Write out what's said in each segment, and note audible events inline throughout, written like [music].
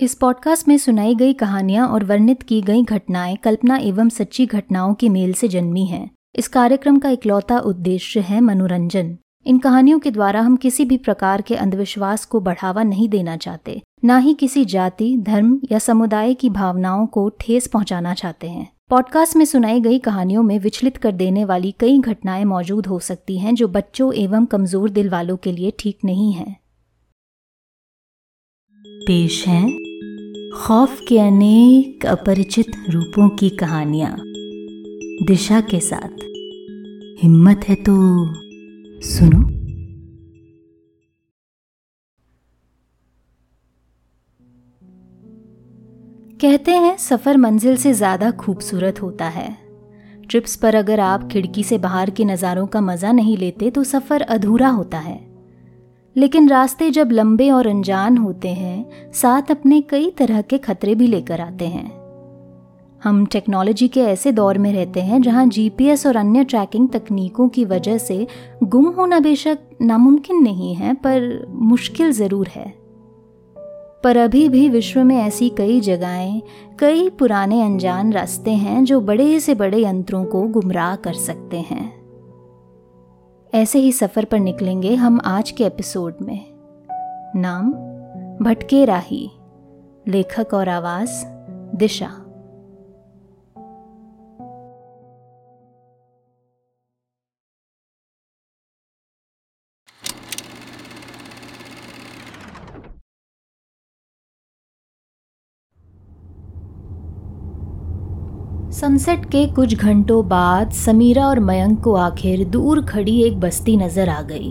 इस पॉडकास्ट में सुनाई गई कहानियाँ और वर्णित की गई घटनाएँ कल्पना एवं सच्ची घटनाओं के मेल से जन्मी हैं। इस कार्यक्रम का इकलौता उद्देश्य है मनोरंजन। इन कहानियों के द्वारा हम किसी भी प्रकार के अंधविश्वास को बढ़ावा नहीं देना चाहते, न ही किसी जाति, धर्म या समुदाय की भावनाओं को ठेस पहुंचाना चाहते हैं। पॉडकास्ट में सुनाई गई कहानियों में विचलित कर देने वाली कई घटनाएँ मौजूद हो सकती हैं जो बच्चों एवं कमज़ोर दिल वालों के लिए ठीक नहीं है। पेश है खौफ के अनेक अपरिचित रूपों की कहानियाँ दिशा के साथ। हिम्मत है तो सुनो। कहते हैं सफ़र मंजिल से ज़्यादा खूबसूरत होता है। ट्रिप्स पर अगर आप खिड़की से बाहर के नज़ारों का मज़ा नहीं लेते तो सफ़र अधूरा होता है। लेकिन रास्ते जब लंबे और अनजान होते हैं, साथ अपने कई तरह के खतरे भी लेकर आते हैं। हम टेक्नोलॉजी के ऐसे दौर में रहते हैं जहाँ जीपीएस और अन्य ट्रैकिंग तकनीकों की वजह से गुम होना बेशक नामुमकिन नहीं है, पर मुश्किल ज़रूर है। पर अभी भी विश्व में ऐसी कई जगहें, कई पुराने अनजान रास्ते हैं जो बड़े से बड़े यंत्रों को गुमराह कर सकते हैं। ऐसे ही सफ़र पर निकलेंगे हम आज के एपिसोड में। नाम, भटके राही, लेखक और आवाज़, दिशा। सनसेट के कुछ घंटों बाद समीरा और मयंक को आखिर दूर खड़ी एक बस्ती नज़र आ गई।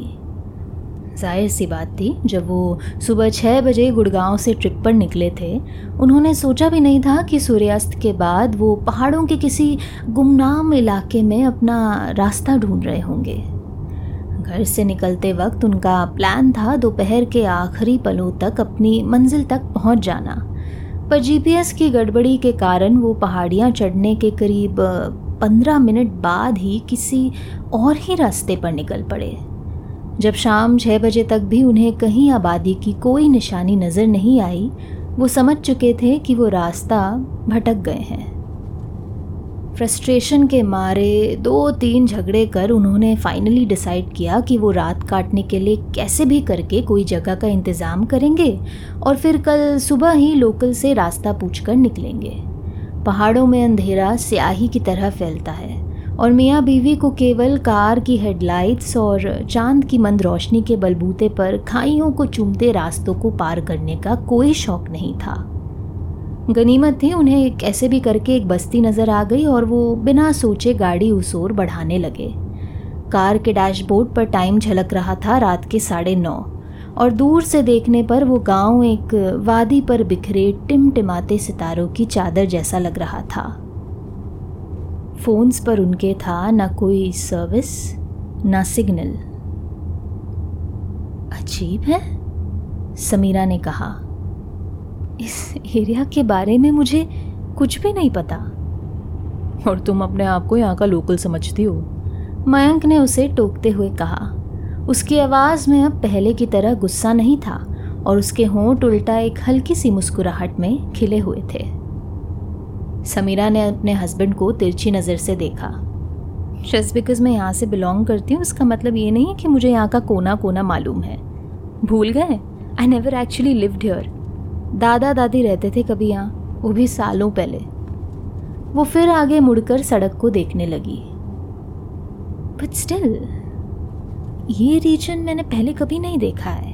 ज़ाहिर सी बात थी, जब वो सुबह छः बजे गुड़गांव से ट्रिप पर निकले थे, उन्होंने सोचा भी नहीं था कि सूर्यास्त के बाद वो पहाड़ों के किसी गुमनाम इलाके में अपना रास्ता ढूंढ रहे होंगे। घर से निकलते वक्त उनका प्लान था दोपहर के आखिरी पलों तक अपनी मंजिल तक पहुँच जाना। पर जीपीएस की गड़बड़ी के कारण वो पहाड़ियाँ चढ़ने के करीब पंद्रह मिनट बाद ही किसी और ही रास्ते पर निकल पड़े। जब शाम छः बजे तक भी उन्हें कहीं आबादी की कोई निशानी नज़र नहीं आई, वो समझ चुके थे कि वो रास्ता भटक गए हैं। फ्रस्ट्रेशन के मारे दो तीन झगड़े कर उन्होंने फाइनली डिसाइड किया कि वो रात काटने के लिए कैसे भी करके कोई जगह का इंतज़ाम करेंगे और फिर कल सुबह ही लोकल से रास्ता पूछकर निकलेंगे। पहाड़ों में अंधेरा स्याही की तरह फैलता है और मियाँ बीवी को केवल कार की हेडलाइट्स और चाँद की मंद रोशनी के बलबूते पर खाइयों को चूमते रास्तों को पार करने का कोई शौक नहीं था। गनीमत थी, उन्हें कैसे भी करके एक बस्ती नज़र आ गई और वो बिना सोचे गाड़ी उस ओर बढ़ाने लगे। कार के डैशबोर्ड पर टाइम झलक रहा था रात के साढ़े नौ, और दूर से देखने पर वो गाँव एक वादी पर बिखरे टिमटिमाते सितारों की चादर जैसा लग रहा था। फोन्स पर उनके था ना कोई सर्विस, ना सिग्नल। अजीब है? समीरा ने कहा। इस एरिया के बारे में मुझे कुछ भी नहीं पता। और तुम अपने आप को यहाँ का लोकल समझती हो? मयंक ने उसे टोकते हुए कहा। उसकी आवाज़ में अब पहले की तरह गुस्सा नहीं था और उसके होंठ उल्टा एक हल्की सी मुस्कुराहट में खिले हुए थे। समीरा ने अपने हस्बैंड को तिरछी नज़र से देखा। जस्ट बिकॉज़ मैं यहाँ से बिलोंग करती हूँ इसका मतलब ये नहीं है कि मुझे यहाँ का कोना कोना मालूम है। भूल गए? I never actually lived here दादा दादी रहते थे कभी यहाँ, वो भी सालों पहले। वो फिर आगे मुड़कर सड़क को देखने लगी। बट स्टिल ये रीजन मैंने पहले कभी नहीं देखा है।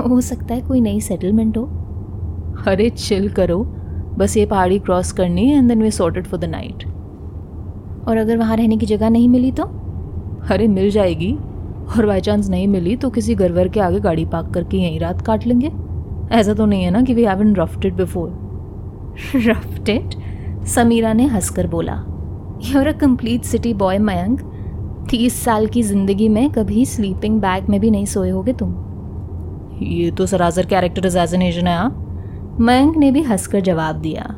हो सकता है कोई नई सेटलमेंट हो। अरे चिल करो, बस ये पहाड़ी क्रॉस करनी है and then we sorted for the night और अगर वहाँ रहने की जगह नहीं मिली तो? अरे मिल जाएगी, और बाई चांस नहीं मिली तो किसी गरवर के आगे गाड़ी पार्क करके यहीं रात काट लेंगे। ऐसा तो नहीं है ना कि we haven't it before it Sameera ने हंसकर बोला you're a complete city boy Mayank. तीस साल की ज़िंदगी में कभी स्लीपिंग बैग में भी नहीं सोए होगे तुम. ये तो सरासर कैरेक्टराइजेशन है हाँ? मयंक ने भी हंसकर जवाब दिया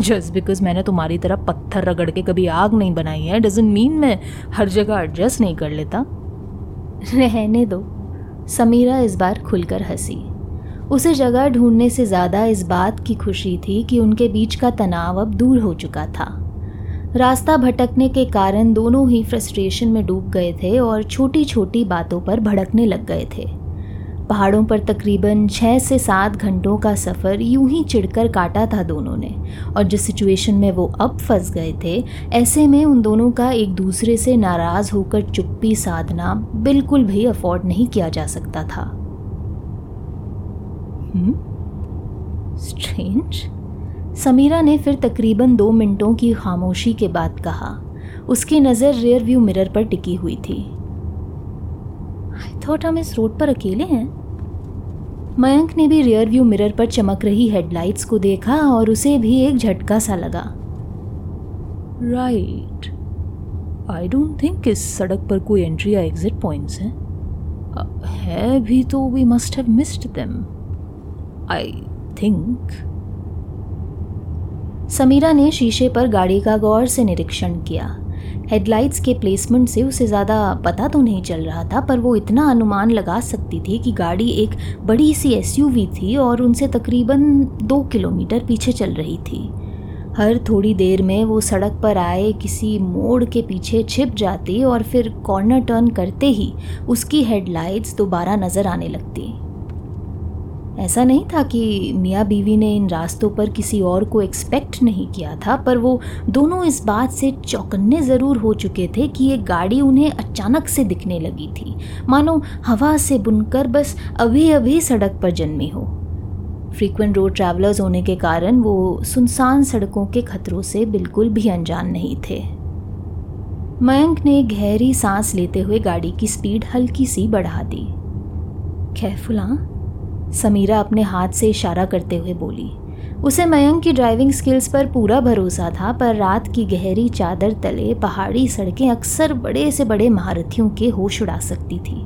जस्ट बिकॉज़ मैंने तुम्हारी तरह पत्थर रगड़ के कभी आग नहीं बनाई है डजेंट मीन मैं हर जगह एडजस्ट नहीं कर लेता. [laughs] रहने दो समीरा इस बार खुलकर हँसी। उसे जगह ढूँढने से ज़्यादा इस बात की खुशी थी कि उनके बीच का तनाव अब दूर हो चुका था। रास्ता भटकने के कारण दोनों ही फ्रस्ट्रेशन में डूब गए थे और छोटी छोटी बातों पर भड़कने लग गए थे। पहाड़ों पर तकरीबन छः से सात घंटों का सफ़र यूँ ही चिढ़कर काटा था दोनों ने, और जिस सिचुएशन में वो अब फंस गए थे, ऐसे में उन दोनों का एक दूसरे से नाराज़ होकर चुप्पी साधना बिल्कुल भी अफोर्ड नहीं किया जा सकता था। स्ट्रेंज समीरा ने फिर तकरीबन दो मिनटों की खामोशी के बाद कहा। उसकी नज़र रियर व्यू मिरर पर टिकी हुई थी। आई थॉट हम इस रोड पर अकेले हैं। मयंक ने भी रियर व्यू मिरर पर चमक रही हेडलाइट्स को देखा और उसे भी एक झटका सा लगा। राइट आई डोंट थिंक इस सड़क पर कोई एंट्री या एग्जिट पॉइंट्स हैं। है भी तो we must have missed them I think Sameera ने शीशे पर गाड़ी का गौर से निरीक्षण किया। हेडलाइट्स के प्लेसमेंट से उसे ज़्यादा पता तो नहीं चल रहा था, पर वो इतना अनुमान लगा सकती थी कि गाड़ी एक बड़ी सी एसयूवी थी और उनसे तकरीबन दो किलोमीटर पीछे चल रही थी। हर थोड़ी देर में वो सड़क पर आए, किसी मोड़ के पीछे छिप जाती और फिर कॉर्नर टर्न करते ही उसकी हेडलाइट्स दोबारा नज़र आने लगती। ऐसा नहीं था कि मियाँ बीवी ने इन रास्तों पर किसी और को एक्सपेक्ट नहीं किया था, पर वो दोनों इस बात से चौकन्ने ज़रूर हो चुके थे कि ये गाड़ी उन्हें अचानक से दिखने लगी थी। मानो हवा से बुनकर बस अभी अभी सड़क पर जन्मी हो। फ्रीक्वेंट रोड ट्रैवलर्स होने के कारण वो सुनसान सड़कों के खतरों से बिल्कुल भी अनजान नहीं थे। मयंक ने गहरी सांस लेते हुए गाड़ी की स्पीड हल्की सी बढ़ा दी। कैफुला समीरा अपने हाथ से इशारा करते हुए बोली, उसे मयंक की ड्राइविंग स्किल्स पर पूरा भरोसा था, पर रात की गहरी चादर तले पहाड़ी सड़कें अक्सर बड़े से बड़े महारथियों के होश उड़ा सकती थी।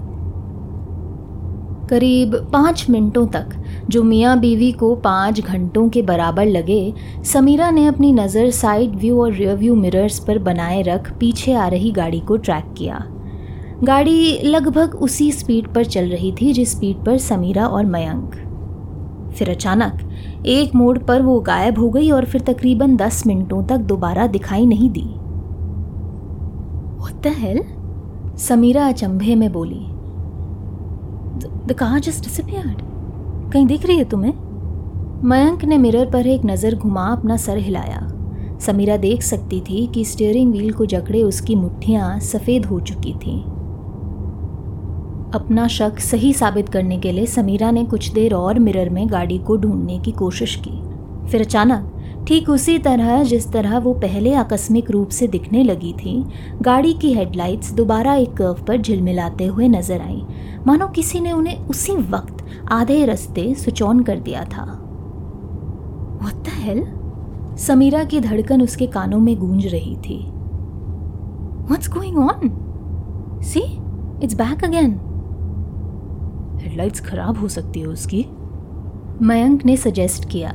करीब पाँच मिनटों तक, जो मियाँ बीवी को पाँच घंटों के बराबर लगे, समीरा ने अपनी नज़र साइड व्यू और रियर व्यू मिरर्स पर बनाए रख पीछे आ रही गाड़ी को ट्रैक किया। गाड़ी लगभग उसी स्पीड पर चल रही थी जिस स्पीड पर समीरा और मयंक। फिर अचानक एक मोड़ पर वो गायब हो गई और फिर तकरीबन दस मिनटों तक दोबारा दिखाई नहीं दी। What? समीरा अचंभे में बोली। द कार जस्ट डिसअपियर्ड कहीं दिख रही है तुम्हें? मयंक ने मिरर पर एक नज़र घुमा अपना सर हिलाया। समीरा देख सकती थी कि स्टीयरिंग व्हील को जकड़े उसकी मुट्ठियाँ सफ़ेद हो चुकी थीं। अपना शक सही साबित करने के लिए समीरा ने कुछ देर और मिरर में गाड़ी को ढूँढने की कोशिश की फिर अचानक ठीक उसी तरह जिस तरह वो पहले आकस्मिक रूप से दिखने लगी थी गाड़ी की हेडलाइट्स दोबारा एक कर्व पर झिलमिलाते हुए नज़र आई मानो किसी ने उन्हें उसी वक्त आधे रास्ते स्विच ऑन कर दिया था What the hell? समीरा की धड़कन उसके कानों में गूंज रही थी What's going on? See, it's back again. Headlights खराब हो सकती है उसकी। मयंक ने सजेस्ट किया,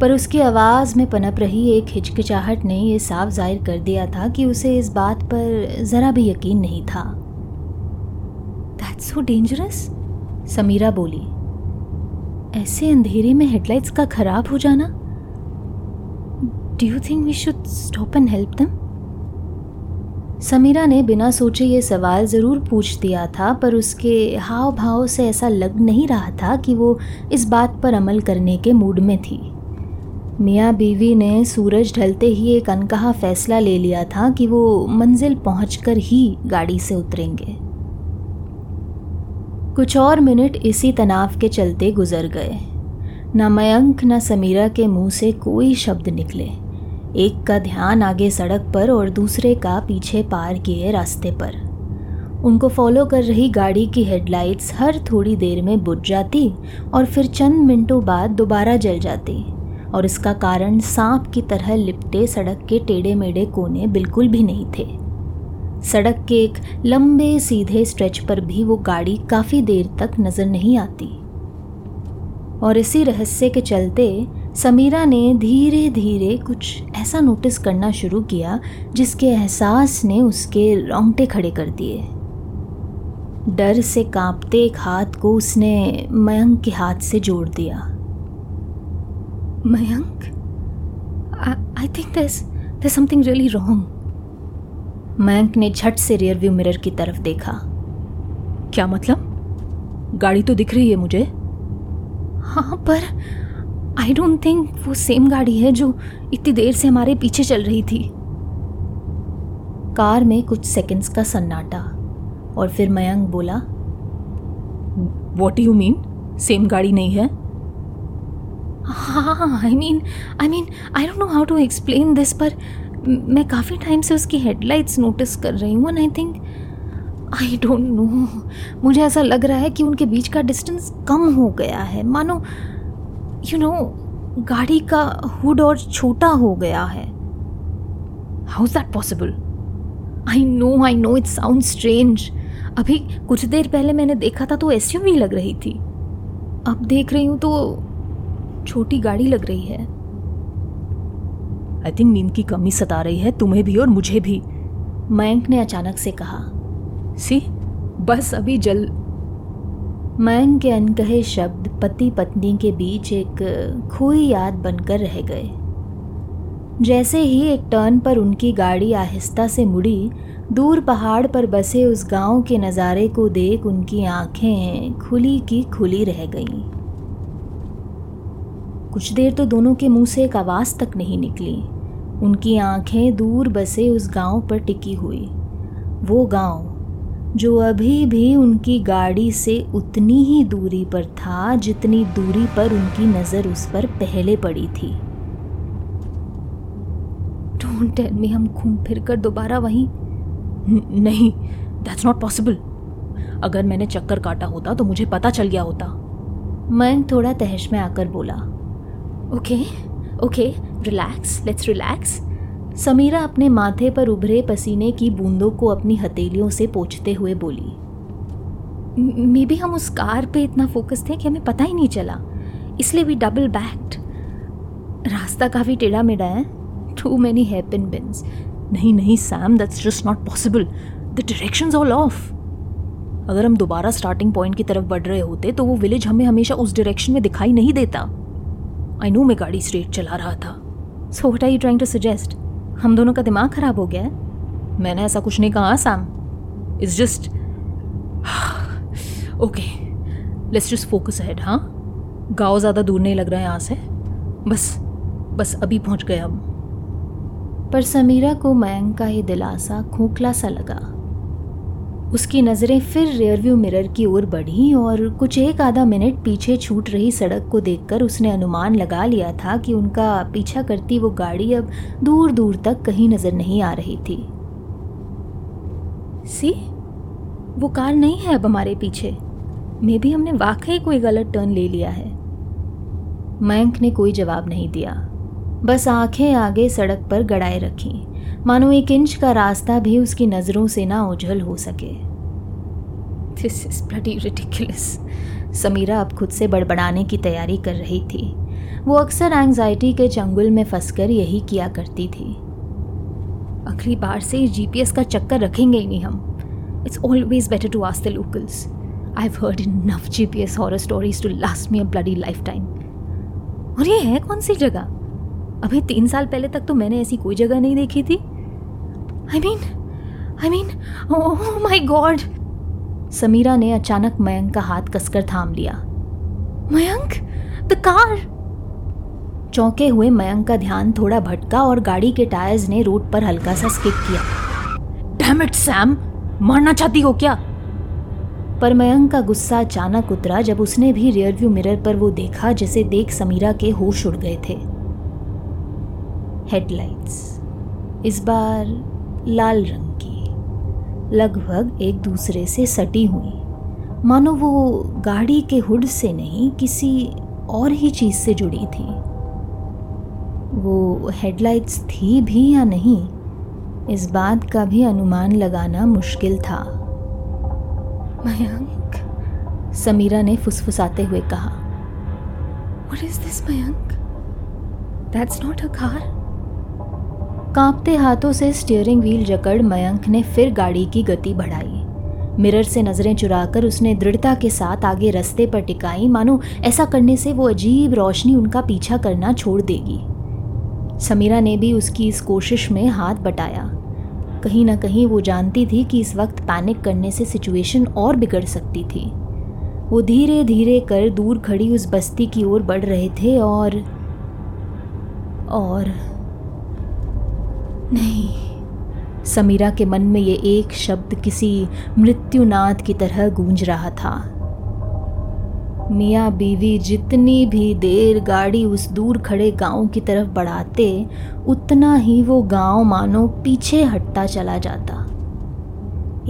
पर उसकी आवाज़ में पनप रही एक हिचकिचाहट ने यह साफ़ ज़ाहिर कर दिया था कि उसे इस बात पर ज़रा भी यकीन नहीं था। दैट्स सो डेंजरस समीरा बोली। ऐसे अंधेरे में हेडलाइट्स का खराब हो जाना? Do you think we should stop and help them Sameera ने बिना सोचे ये सवाल ज़रूर पूछ दिया था, पर उसके हाव भाव से ऐसा लग नहीं रहा था कि वो इस बात पर अमल करने के मूड में थी। मियाँ बीवी ने सूरज ढलते ही एक अनकहा फैसला ले लिया था कि वो मंजिल पहुंचकर ही गाड़ी से उतरेंगे। कुछ और मिनट इसी तनाव के चलते गुजर गए। न मयंक, न समीरा के मुँह से कोई शब्द निकले। एक का ध्यान आगे सड़क पर और दूसरे का पीछे पार किए रास्ते पर। उनको फॉलो कर रही गाड़ी की हेडलाइट्स हर थोड़ी देर में बुझ जाती और फिर चंद मिनटों बाद दोबारा जल जाती और इसका कारण सांप की तरह लिपटे सड़क के टेढ़े मेढ़े कोने बिल्कुल भी नहीं थे। सड़क के एक लंबे सीधे स्ट्रेच पर भी वो गाड़ी काफ़ी देर तक नज़र नहीं आती। और इसी रहस्य के चलते समीरा ने धीरे धीरे कुछ ऐसा नोटिस करना शुरू किया, जिसके एहसास ने उसके रोंगटे खड़े कर दिए। डर से कांपते एक हाथ को उसने मयंक के हाथ से जोड़ दिया। Mayank? I think this this something really wrong Mayank ने झट से रियर व्यू मिरर की तरफ़ देखा। क्या मतलब? गाड़ी तो दिख रही है मुझे। हाँ पर आई डोंट थिंक वो सेम गाड़ी है जो इतनी देर से हमारे पीछे चल रही थी। कार में कुछ सेकंड्स का सन्नाटा और फिर मयंक बोला वॉट यू मीन सेम गाड़ी नहीं है? हाँ I mean I mean I don't know how to explain this पर मैं काफ़ी टाइम से उसकी हेडलाइट्स नोटिस कर रही हूँ I think I don't know मुझे ऐसा लग रहा है कि उनके बीच का डिस्टेंस कम हो गया है। मानो यू नो गाड़ी का हुड और छोटा हो गया है। How is that possible I know I know it sound strange अभी कुछ देर पहले मैंने देखा था तो एसयूवी लग रही थी। अब देख रही हूँ तो छोटी गाड़ी लग रही है। आई थिंक नींद की कमी सता रही है, तुम्हें भी और मुझे भी। मयंक ने अचानक से कहा सी बस अभी जल मयंक के अनकहे शब्द पति पत्नी के बीच एक खोई याद बनकर रह गए। जैसे ही एक टर्न पर उनकी गाड़ी आहिस्ता से मुड़ी, दूर पहाड़ पर बसे उस गाँव के नज़ारे को देख उनकी आँखें खुली की खुली रह गईं। कुछ देर तो दोनों के मुँह से एक आवाज़ तक नहीं निकली। उनकी आँखें दूर बसे उस गाँव पर टिकी हुई। वो गाँव जो अभी भी उनकी गाड़ी से उतनी ही दूरी पर था जितनी दूरी पर उनकी नज़र उस पर पहले पड़ी थी। डोंट टेल मी हम घूम फिर कर दोबारा वहीं। नहीं दैट्स नॉट पॉसिबल अगर मैंने चक्कर काटा होता तो मुझे पता चल गया होता। मैं थोड़ा तहश में आकर बोला okay okay relax let's relax Sameera अपने माथे पर उभरे पसीने की बूंदों को अपनी हथेलियों से पोछते हुए बोली, मे बी हम उस कार पे इतना फोकस थे कि हमें पता ही नहीं चला, इसलिए वी डबल बैक्ड रास्ता काफ़ी टेढ़ा मेढ़ा है टू मैनी हैपन बिन्स नहीं नहीं Sam that's just not possible the directions all of अगर हम दोबारा स्टार्टिंग पॉइंट की तरफ़ बढ़ रहे होते तो वो विलेज हमें हमेशा उस डायरेक्शन में दिखाई नहीं देता। आई नो मैं गाड़ी स्ट्रेट चला रहा था। So what are you trying to suggest हम दोनों का दिमाग खराब हो गया है। मैंने ऐसा कुछ नहीं कहा Sam is just okay let's just focus head हाँ? गाँव ज़्यादा दूर नहीं लग रहा है यहाँ से। बस बस अभी पहुँच गए हम। पर समीरा को मयंक का ये दिलासा खोखला सा लगा। उसकी नज़रें फिर रियरव्यू मिरर की ओर बढ़ी और कुछ एक आधा मिनट पीछे छूट रही सड़क को देखकर उसने अनुमान लगा लिया था कि उनका पीछा करती वो गाड़ी अब दूर दूर तक कहीं नज़र नहीं आ रही थी। सी वो कार नहीं है अब हमारे पीछे। मे भी हमने वाकई कोई गलत टर्न ले लिया है। मयंक ने कोई जवाब नहीं दिया। बस आँखें आगे सड़क पर गड़ाए रखी। मानो एक इंच का रास्ता भी उसकी नज़रों से ना उझल हो सके। This is bloody ridiculous Sameera अब खुद से बड़बड़ाने की तैयारी कर रही थी। वो अक्सर एंजाइटी के चंगुल में फंसकर यही किया करती थी। अगली बार से जीपीएस का चक्कर रखेंगे ही नहीं हम। It's always better to ask the locals I have heard enough GPS horror stories to last me a bloody lifetime और ये है कौन सी जगह? अभी तीन साल पहले तक तो मैंने ऐसी कोई जगह नहीं देखी थी। I mean I mean oh my God Sameera ने अचानक मयंक का हाथ कसकर थाम लिया। मयंक? द कार चौंके हुए मयंक का ध्यान थोड़ा भटका और गाड़ी के टायर्स ने रोड पर हल्का सा स्किप किया। डैम इट सैम मारना चाहती हो क्या? पर मयंक का गुस्सा अचानक उतरा जब उसने भी रियरव्यू मिरर पर वो देखा जिसे देख समीरा के होश उड़ गए थे। हेडलाइट्स इस बार लाल रंग की। लगभग एक दूसरे से सटी हुई। मानो वो गाड़ी के हुड से नहीं किसी और ही चीज़ से जुड़ी थी। वो हेडलाइट्स थी भी या नहीं इस बात का भी अनुमान लगाना मुश्किल था। मयंक। समीरा ने फुसफुसाते हुए कहा What is this, Mayank? That's not a car. कांपते हाथों से स्टीयरिंग व्हील जकड़ मयंक ने फिर गाड़ी की गति बढ़ाई। मिरर से नज़रें चुराकर उसने दृढ़ता के साथ आगे रास्ते पर टिकाई। मानो ऐसा करने से वो अजीब रोशनी उनका पीछा करना छोड़ देगी। समीरा ने भी उसकी इस कोशिश में हाथ बटाया। कहीं ना कहीं वो जानती थी कि इस वक्त पैनिक करने से सिचुएशन और बिगड़ सकती थी। वो धीरे धीरे कर दूर खड़ी उस बस्ती की ओर बढ़ रहे थे और और नहीं। समीरा के मन में ये एक शब्द किसी मृत्युनाद की तरह गूंज रहा था। मियाँ बीवी जितनी भी देर गाड़ी उस दूर खड़े गाँव की तरफ़ बढ़ाते, उतना ही वो गाँव मानो पीछे हटता चला जाता।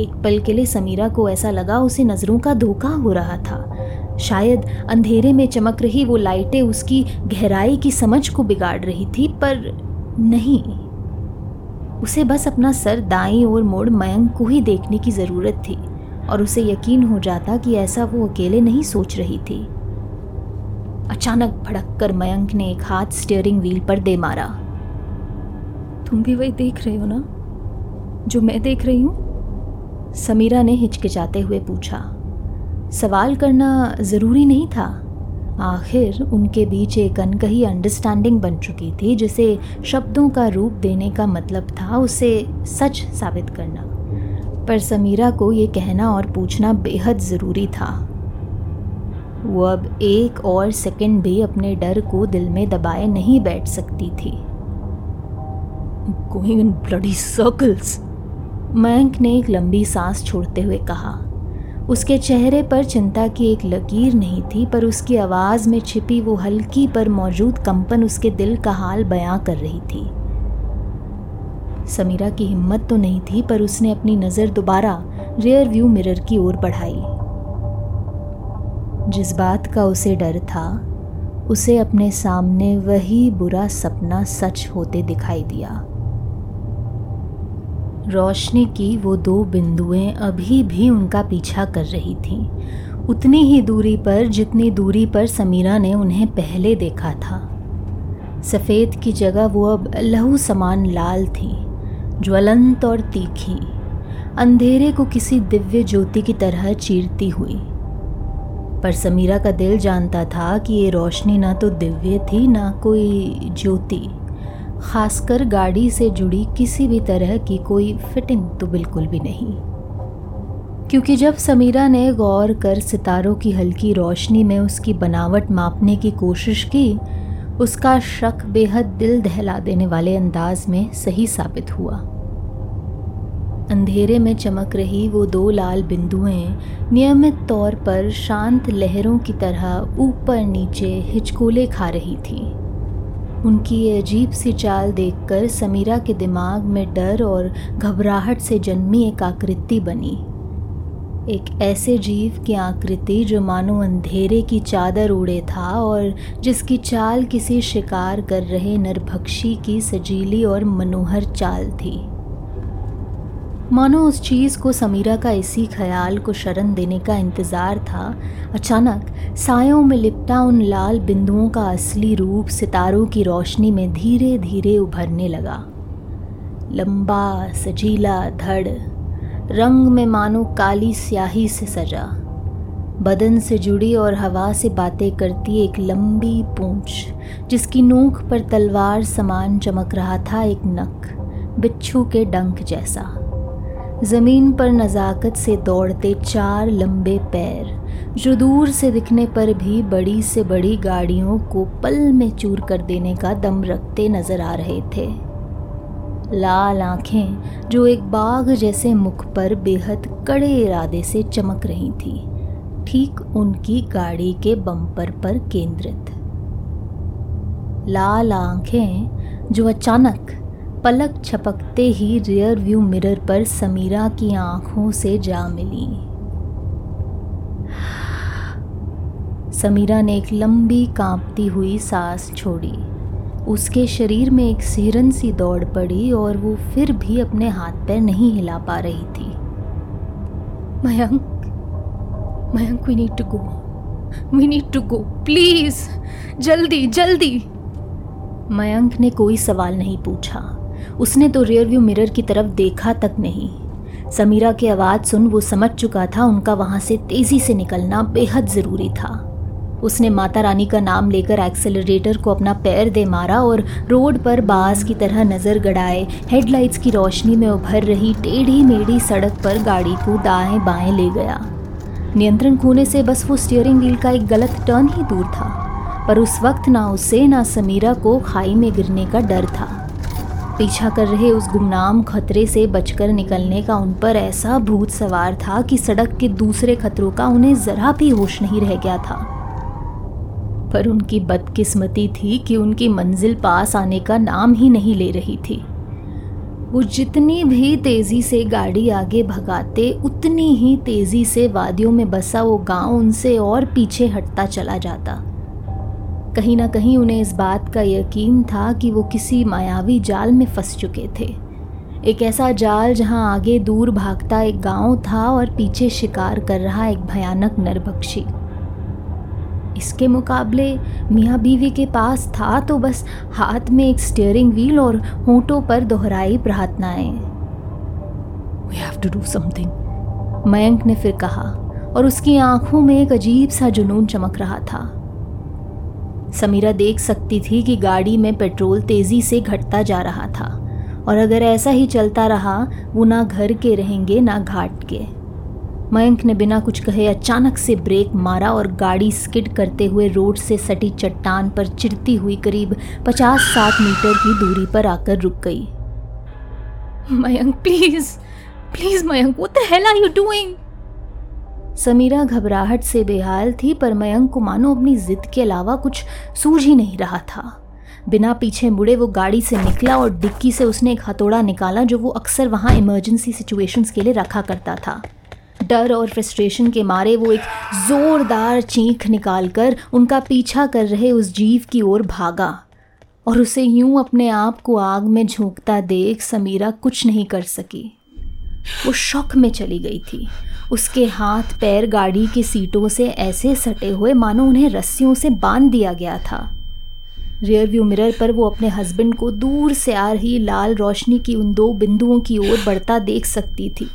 एक पल के लिए समीरा को ऐसा लगा उसे नज़रों का धोखा हो रहा था। शायद अंधेरे में चमक रही वो लाइटें उसकी गहराई की समझ को बिगाड़ रही थी, पर नहीं। उसे बस अपना सर दाई और मोड़ मयंक को ही देखने की ज़रूरत थी और उसे यकीन हो जाता कि ऐसा वो अकेले नहीं सोच रही थी। अचानक भड़क कर मयंक ने एक हाथ स्टीयरिंग व्हील पर दे मारा। तुम भी वही देख रहे हो ना? जो मैं देख रही हूँ? समीरा ने हिचकिचाते हुए पूछा। सवाल करना ज़रूरी नहीं था। आखिर उनके बीच एक अनकही अंडरस्टैंडिंग बन चुकी थी, जिसे शब्दों का रूप देने का मतलब था उसे सच साबित करना। पर समीरा को ये कहना और पूछना बेहद ज़रूरी था। वो अब एक और सेकंड भी अपने डर को दिल में दबाए नहीं बैठ सकती थी। Going in bloody circles. Mayank ने एक लंबी सांस छोड़ते हुए कहा। उसके चेहरे पर चिंता की एक लकीर नहीं थी, पर उसकी आवाज़ में छिपी वो हल्की पर मौजूद कंपन उसके दिल का हाल बयां कर रही थी। समीरा की हिम्मत तो नहीं थी, पर उसने अपनी नज़र दोबारा रियर व्यू मिरर की ओर बढ़ाई। जिस बात का उसे डर था, उसे अपने सामने वही बुरा सपना सच होते दिखाई दिया। रोशनी की वो दो बिंदुएँ अभी भी उनका पीछा कर रही थीं। उतनी ही दूरी पर, जितनी दूरी पर समीरा ने उन्हें पहले देखा था। सफ़ेद की जगह वो अब लहू समान लाल थी, ज्वलंत और तीखी। अंधेरे को किसी दिव्य ज्योति की तरह चीरती हुई। पर समीरा का दिल जानता था कि ये रोशनी ना तो दिव्य थी, ना कोई ज्योति। खासकर गाड़ी से जुड़ी किसी भी तरह की कोई फिटिंग तो बिल्कुल भी नहीं। क्योंकि जब समीरा ने गौर कर सितारों की हल्की रोशनी में उसकी बनावट मापने की कोशिश की, उसका शक बेहद दिल दहला देने वाले अंदाज में सही साबित हुआ। अंधेरे में चमक रही वो दो लाल बिंदुएँ नियमित तौर पर शांत लहरों की तरह ऊपर नीचे हिचकोले खा रही थीं। उनकी ये अजीब सी चाल देखकर समीरा के दिमाग में डर और घबराहट से जन्मी एक आकृति बनी। एक ऐसे जीव की आकृति जो मानो अंधेरे की चादर उड़े था और जिसकी चाल किसी शिकार कर रहे नरभक्षी की सजीली और मनोहर चाल थी। मानो उस चीज़ को समीरा का इसी ख्याल को शरण देने का इंतज़ार था। अचानक सायों में लिपटा उन लाल बिंदुओं का असली रूप सितारों की रोशनी में धीरे धीरे उभरने लगा। लंबा, सजीला, धड़, रंग में मानो काली स्याही से सजा। बदन से जुड़ी और हवा से बातें करती एक लंबी पूंछ, जिसकी नोक पर तलवार समान चमक रहा था एक नक बिच्छू के डंक जैसा। ज़मीन पर नज़ाकत से दौड़ते चार लंबे पैर, जो दूर से दिखने पर भी बड़ी से बड़ी गाड़ियों को पल में चूर कर देने का दम रखते नज़र आ रहे थे। लाल आँखें, जो एक बाघ जैसे मुख पर बेहद कड़े इरादे से चमक रही थी, ठीक उनकी गाड़ी के बम्पर पर केंद्रित। लाल आँखें, जो अचानक पलक छपकते ही रियर व्यू मिरर पर समीरा की आँखों से जा मिली। समीरा ने एक लंबी कांपती हुई सांस छोड़ी। उसके शरीर में एक सिहरन सी दौड़ पड़ी और वो फिर भी अपने हाथ पैर नहीं हिला पा रही थी। Mayank Mayank we need to go we need to go please जल्दी जल्दी। मयंक ने कोई सवाल नहीं पूछा। उसने तो रियर व्यू मिरर की तरफ़ देखा तक नहीं। समीरा की आवाज़ सुन वो समझ चुका था उनका वहाँ से तेज़ी से निकलना बेहद ज़रूरी था। उसने माता रानी का नाम लेकर एक्सेलरेटर को अपना पैर दे मारा और रोड पर बास की तरह नज़र गड़ाए। हेडलाइट्स की रोशनी में उभर रही टेढ़ी मेढ़ी सड़क पर गाड़ी को दाएँ बाएँ ले गया। नियंत्रण खोने से बस वो स्टीयरिंग व्हील का एक गलत टर्न ही दूर था। पर उस वक्त ना उसे ना समीरा को खाई में गिरने का डर था। पीछा कर रहे उस गुमनाम खतरे से बचकर निकलने का उन पर ऐसा भूत सवार था कि सड़क के दूसरे खतरों का उन्हें जरा भी होश नहीं रह गया था। पर उनकी बदकिस्मती थी कि उनकी मंजिल पास आने का नाम ही नहीं ले रही थी। वो जितनी भी तेज़ी से गाड़ी आगे भगाते, उतनी ही तेज़ी से वादियों में बसा वो गाँव उनसे और पीछे हटता चला जाता। कहीं ना कहीं उन्हें इस बात का यकीन था कि वो किसी मायावी जाल में फंस चुके थे। एक ऐसा जाल जहाँ आगे दूर भागता एक गाँव था और पीछे शिकार कर रहा एक भयानक नरभक्षी। इसके मुकाबले मियाँ बीवी के पास था तो बस हाथ में एक स्टीयरिंग व्हील और होठों पर दोहराई प्रार्थनाएँ। We have to do something Mayank ने फिर कहा और उसकी आँखों में एक अजीब सा जुनून चमक रहा था। समीरा देख सकती थी कि गाड़ी में पेट्रोल तेज़ी से घटता जा रहा था। और अगर ऐसा ही चलता रहा, वो ना घर के रहेंगे, ना घाट के। मयंक ने बिना कुछ कहे अचानक से ब्रेक मारा और गाड़ी स्किड करते हुए रोड से सटी चट्टान पर चिरती हुई करीब पचास साठ मीटर की दूरी पर आकर रुक गई। Mayank, please please Mayank what the hell are you doing Sameera घबराहट से बेहाल थी, पर मयंक को मानो अपनी जिद के अलावा कुछ सूझ ही नहीं रहा था। बिना पीछे मुड़े वो गाड़ी से निकला और डिक्की से उसने एक हथौड़ा निकाला जो वो अक्सर वहाँ इमरजेंसी सिचुएशंस के लिए रखा करता था। डर और फ्रस्ट्रेशन के मारे वो एक ज़ोरदार चीख निकालकर उनका पीछा कर रहे उस जीव की ओर भागा और उसे यूँ अपने आप को आग में झोंकता देख समीरा कुछ नहीं कर सकी। वो शौक में चली गई थी। उसके हाथ पैर गाड़ी की सीटों से ऐसे सटे हुए मानो उन्हें रस्सियों से बाँध दिया गया था। रियर व्यू मिरर पर वो अपने हस्बैंड को दूर से आ रही लाल रोशनी की उन दो बिंदुओं की ओर बढ़ता देख सकती थी।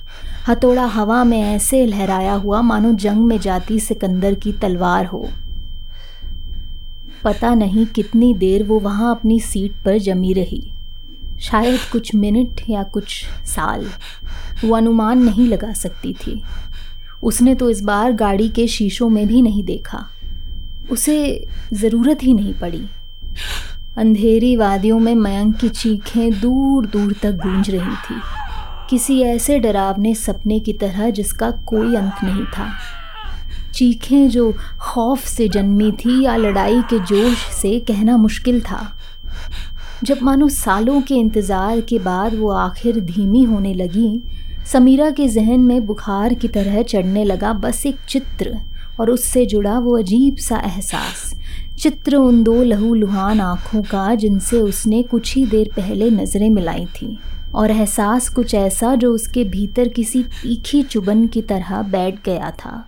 हथौड़ा हवा में ऐसे लहराया हुआ मानो जंग में जाती सिकंदर की तलवार हो। पता नहीं कितनी देर वो वहाँ अपनी सीट पर जमी रही। शायद कुछ मिनट या कुछ साल वो अनुमान नहीं लगा सकती थी। उसने तो इस बार गाड़ी के शीशों में भी नहीं देखा। उसे ज़रूरत ही नहीं पड़ी। अंधेरी वादियों में मयंक की चीखें दूर दूर तक गूंज रही थी। किसी ऐसे डरावने सपने की तरह जिसका कोई अंत नहीं था। चीखें जो खौफ से जन्मी थी या लड़ाई के जोश से कहना मुश्किल था। जब मानो सालों के इंतज़ार के बाद वो आखिर धीमी होने लगी, समीरा के जहन में बुखार की तरह चढ़ने लगा बस एक चित्र, और उससे जुड़ा वो अजीब सा एहसास। चित्र उन दो लहू लुहान आँखों का जिनसे उसने कुछ ही देर पहले नज़रें मिलाई थी, और एहसास कुछ ऐसा जो उसके भीतर किसी तीखी चुबन की तरह बैठ गया था।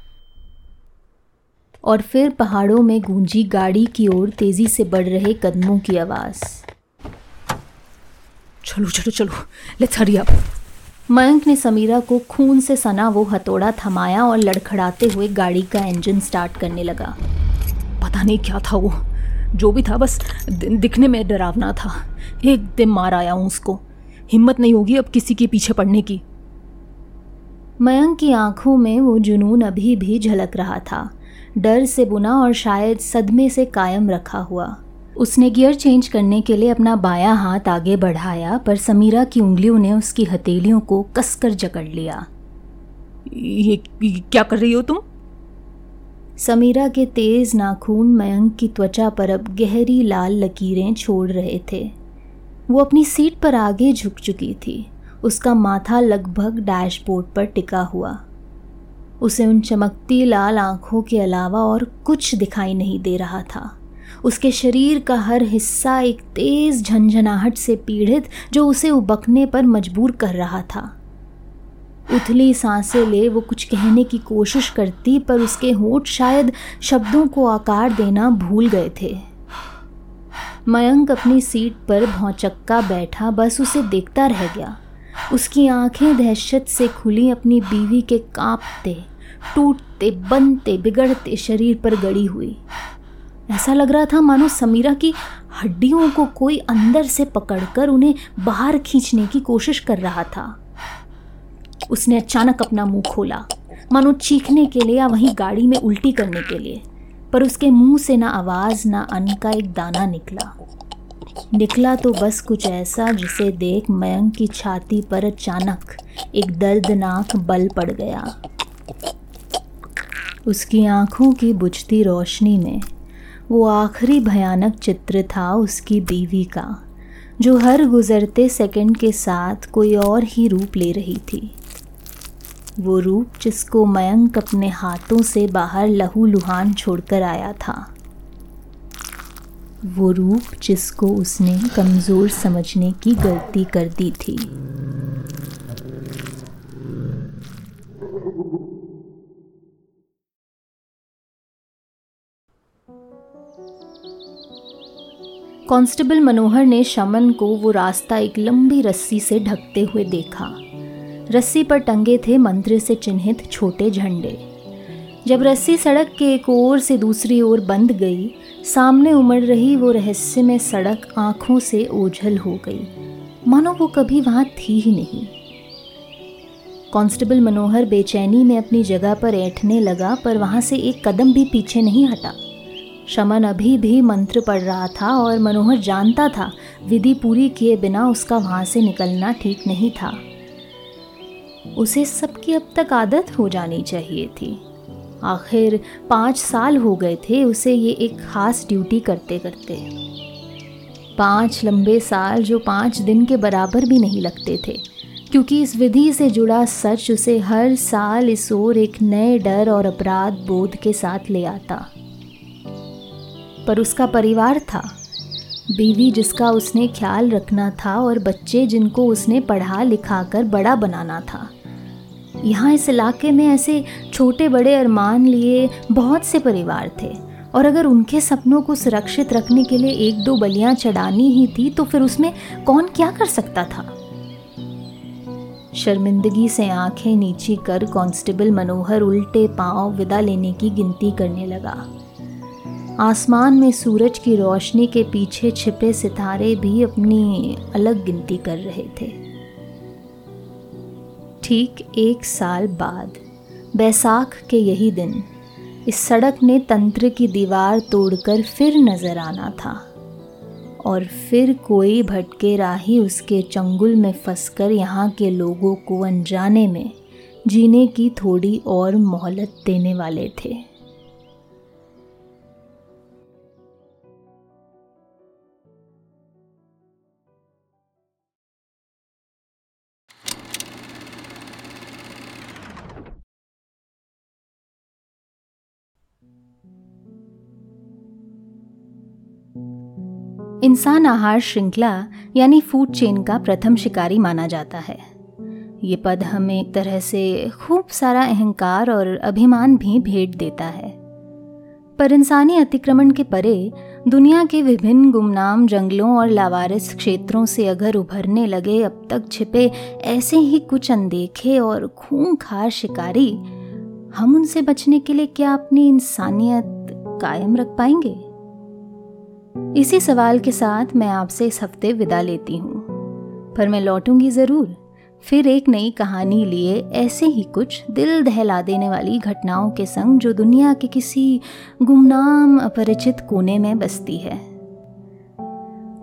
और फिर पहाड़ों में गूंजी गाड़ी की ओर तेज़ी से बढ़ रहे कदमों की आवाज़। चलो चलो चलो लेट्स हरी अप मयंक ने समीरा को खून से सना वो हथौड़ा थमाया और लड़खड़ाते हुए गाड़ी का इंजन स्टार्ट करने लगा। पता नहीं क्या था वो। जो भी था, बस दिखने में डरावना था। एक दिन मार आया हूँ उसको। हिम्मत नहीं होगी अब किसी के पीछे पड़ने की। मयंक की आँखों में वो जुनून अभी भी झलक रहा था। डर से बुना और शायद सदमे से कायम रखा हुआ। उसने गियर चेंज करने के लिए अपना बायां हाथ आगे बढ़ाया पर समीरा की उंगलियों ने उसकी हथेलियों को कसकर जकड़ लिया। ये ये क्या कर रही हो तुम? समीरा के तेज नाखून मयंक की त्वचा पर अब गहरी लाल लकीरें छोड़ रहे थे। वो अपनी सीट पर आगे झुक चुकी थी। उसका माथा लगभग डैशबोर्ड पर टिका हुआ। उसे उन चमकती लाल आँखों के अलावा और कुछ दिखाई नहीं दे रहा था। उसके शरीर का हर हिस्सा एक तेज झंझनाहट से पीड़ित जो उसे उबकने पर मजबूर कर रहा था। उथली साँसें ले वो कुछ कहने की कोशिश करती, पर उसके होठ शायद शब्दों को आकार देना भूल गए थे। मयंक अपनी सीट पर भौचक्का बैठा, बस उसे देखता रह गया। उसकी आँखें दहशत से खुली, अपनी बीवी के कांपते, टूटते, बनते, बिगड़ते शरीर पर गड़ी हुई। ऐसा लग रहा था मानो समीरा की हड्डियों को कोई अंदर से पकड़कर उन्हें बाहर खींचने की कोशिश कर रहा था। उसने अचानक अपना मुँह खोला। मानो चीखने के लिए या वहीं गाड़ी में उल्टी करने के लिए। पर उसके मुँह से ना आवाज़, ना अन्न का एक दाना निकला। निकला तो बस कुछ ऐसा जिसे देख मयंक की छाती पर अचानक एक दर्दनाक बल पड़ गया। उसकी आँखों की बुझती रोशनी में वो आखिरी भयानक चित्र था उसकी बीवी का, जो हर गुजरते सेकंड के साथ कोई और ही रूप ले रही थी। वो रूप जिसको मयंक अपने हाथों से बाहर लहू लुहान छोड़कर आया था। वो रूप जिसको उसने कमज़ोर समझने की गलती कर दी थी। कांस्टेबल मनोहर ने शमन को वो रास्ता एक लंबी रस्सी से ढकते हुए देखा। रस्सी पर टंगे थे मंत्र से चिन्हित छोटे झंडे। जब रस्सी सड़क के एक ओर से दूसरी ओर बंद गई, सामने उमड़ रही वो रहस्यमय सड़क आँखों से ओझल हो गई। मानो वो कभी वहाँ थी ही नहीं। कांस्टेबल मनोहर बेचैनी में अपनी जगह पर ऐठने लगा, पर वहाँ से एक कदम भी पीछे नहीं हटा। शमन अभी भी मंत्र पढ़ रहा था और मनोहर जानता था, विधि पूरी किए बिना उसका वहाँ से निकलना ठीक नहीं था। उसे सबकी अब तक आदत हो जानी चाहिए थी। आखिर पाँच साल हो गए थे उसे ये एक खास ड्यूटी करते करते। पाँच लंबे साल जो पाँच दिन के बराबर भी नहीं लगते थे, क्योंकि इस विधि से जुड़ा सच उसे हर साल इस ओर एक नए डर और अपराध बोध के साथ ले आता। पर उसका परिवार था। बीवी जिसका उसने ख्याल रखना था और बच्चे जिनको उसने पढ़ा लिखा कर बड़ा बनाना था। यहाँ इस इलाके में ऐसे छोटे बड़े अरमान लिए बहुत से परिवार थे और अगर उनके सपनों को सुरक्षित रखने के लिए एक दो बलियाँ चढ़ानी ही थी तो फिर उसमें कौन क्या कर सकता था? शर्मिंदगी से आँखें नीची कर कांस्टेबल मनोहर उल्टे पाँव विदा लेने की गिनती करने लगा। आसमान में सूरज की रोशनी के पीछे छिपे सितारे भी अपनी अलग गिनती कर रहे थे। ठीक एक साल बाद, बैसाख के यही दिन, इस सड़क ने तंत्र की दीवार तोड़कर फिर नज़र आना था। और फिर कोई भटके राही उसके चंगुल में फंसकर यहाँ के लोगों को अनजाने में जीने की थोड़ी और मोहलत देने वाले थे। इंसान आहार श्रृंखला, यानी फ़ूड चेन का प्रथम शिकारी माना जाता है। ये पद हमें एक तरह से खूब सारा अहंकार और अभिमान भी भेंट देता है। पर इंसानी अतिक्रमण के परे, दुनिया के विभिन्न गुमनाम जंगलों और लावारिस क्षेत्रों से अगर उभरने लगे, अब तक छिपे ऐसे ही कुछ अनदेखे और खूंखार शिकारी, हम उनसे बचने के लिए क्या अपनी इंसानियत कायम रख पाएँगे? इसी सवाल के साथ मैं आपसे इस हफ़्ते विदा लेती हूँ। पर मैं लौटूँगी ज़रूर। फिर एक नई कहानी लिए ऐसे ही कुछ दिल दहला देने वाली घटनाओं के संग जो दुनिया के किसी गुमनाम अपरिचित कोने में बसती है।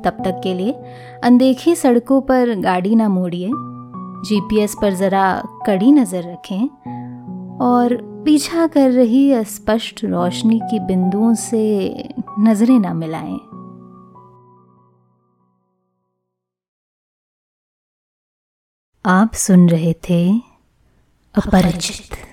तब तक के लिए अनदेखी सड़कों पर गाड़ी ना मोड़िए। जीपीएस पर ज़रा कड़ी नज़र रखें। और पीछा कर रही अस्पष्ट रोशनी की बिंदुओं से नज़रें ना मिलाएँ। आप सुन रहे थे अपरिचित।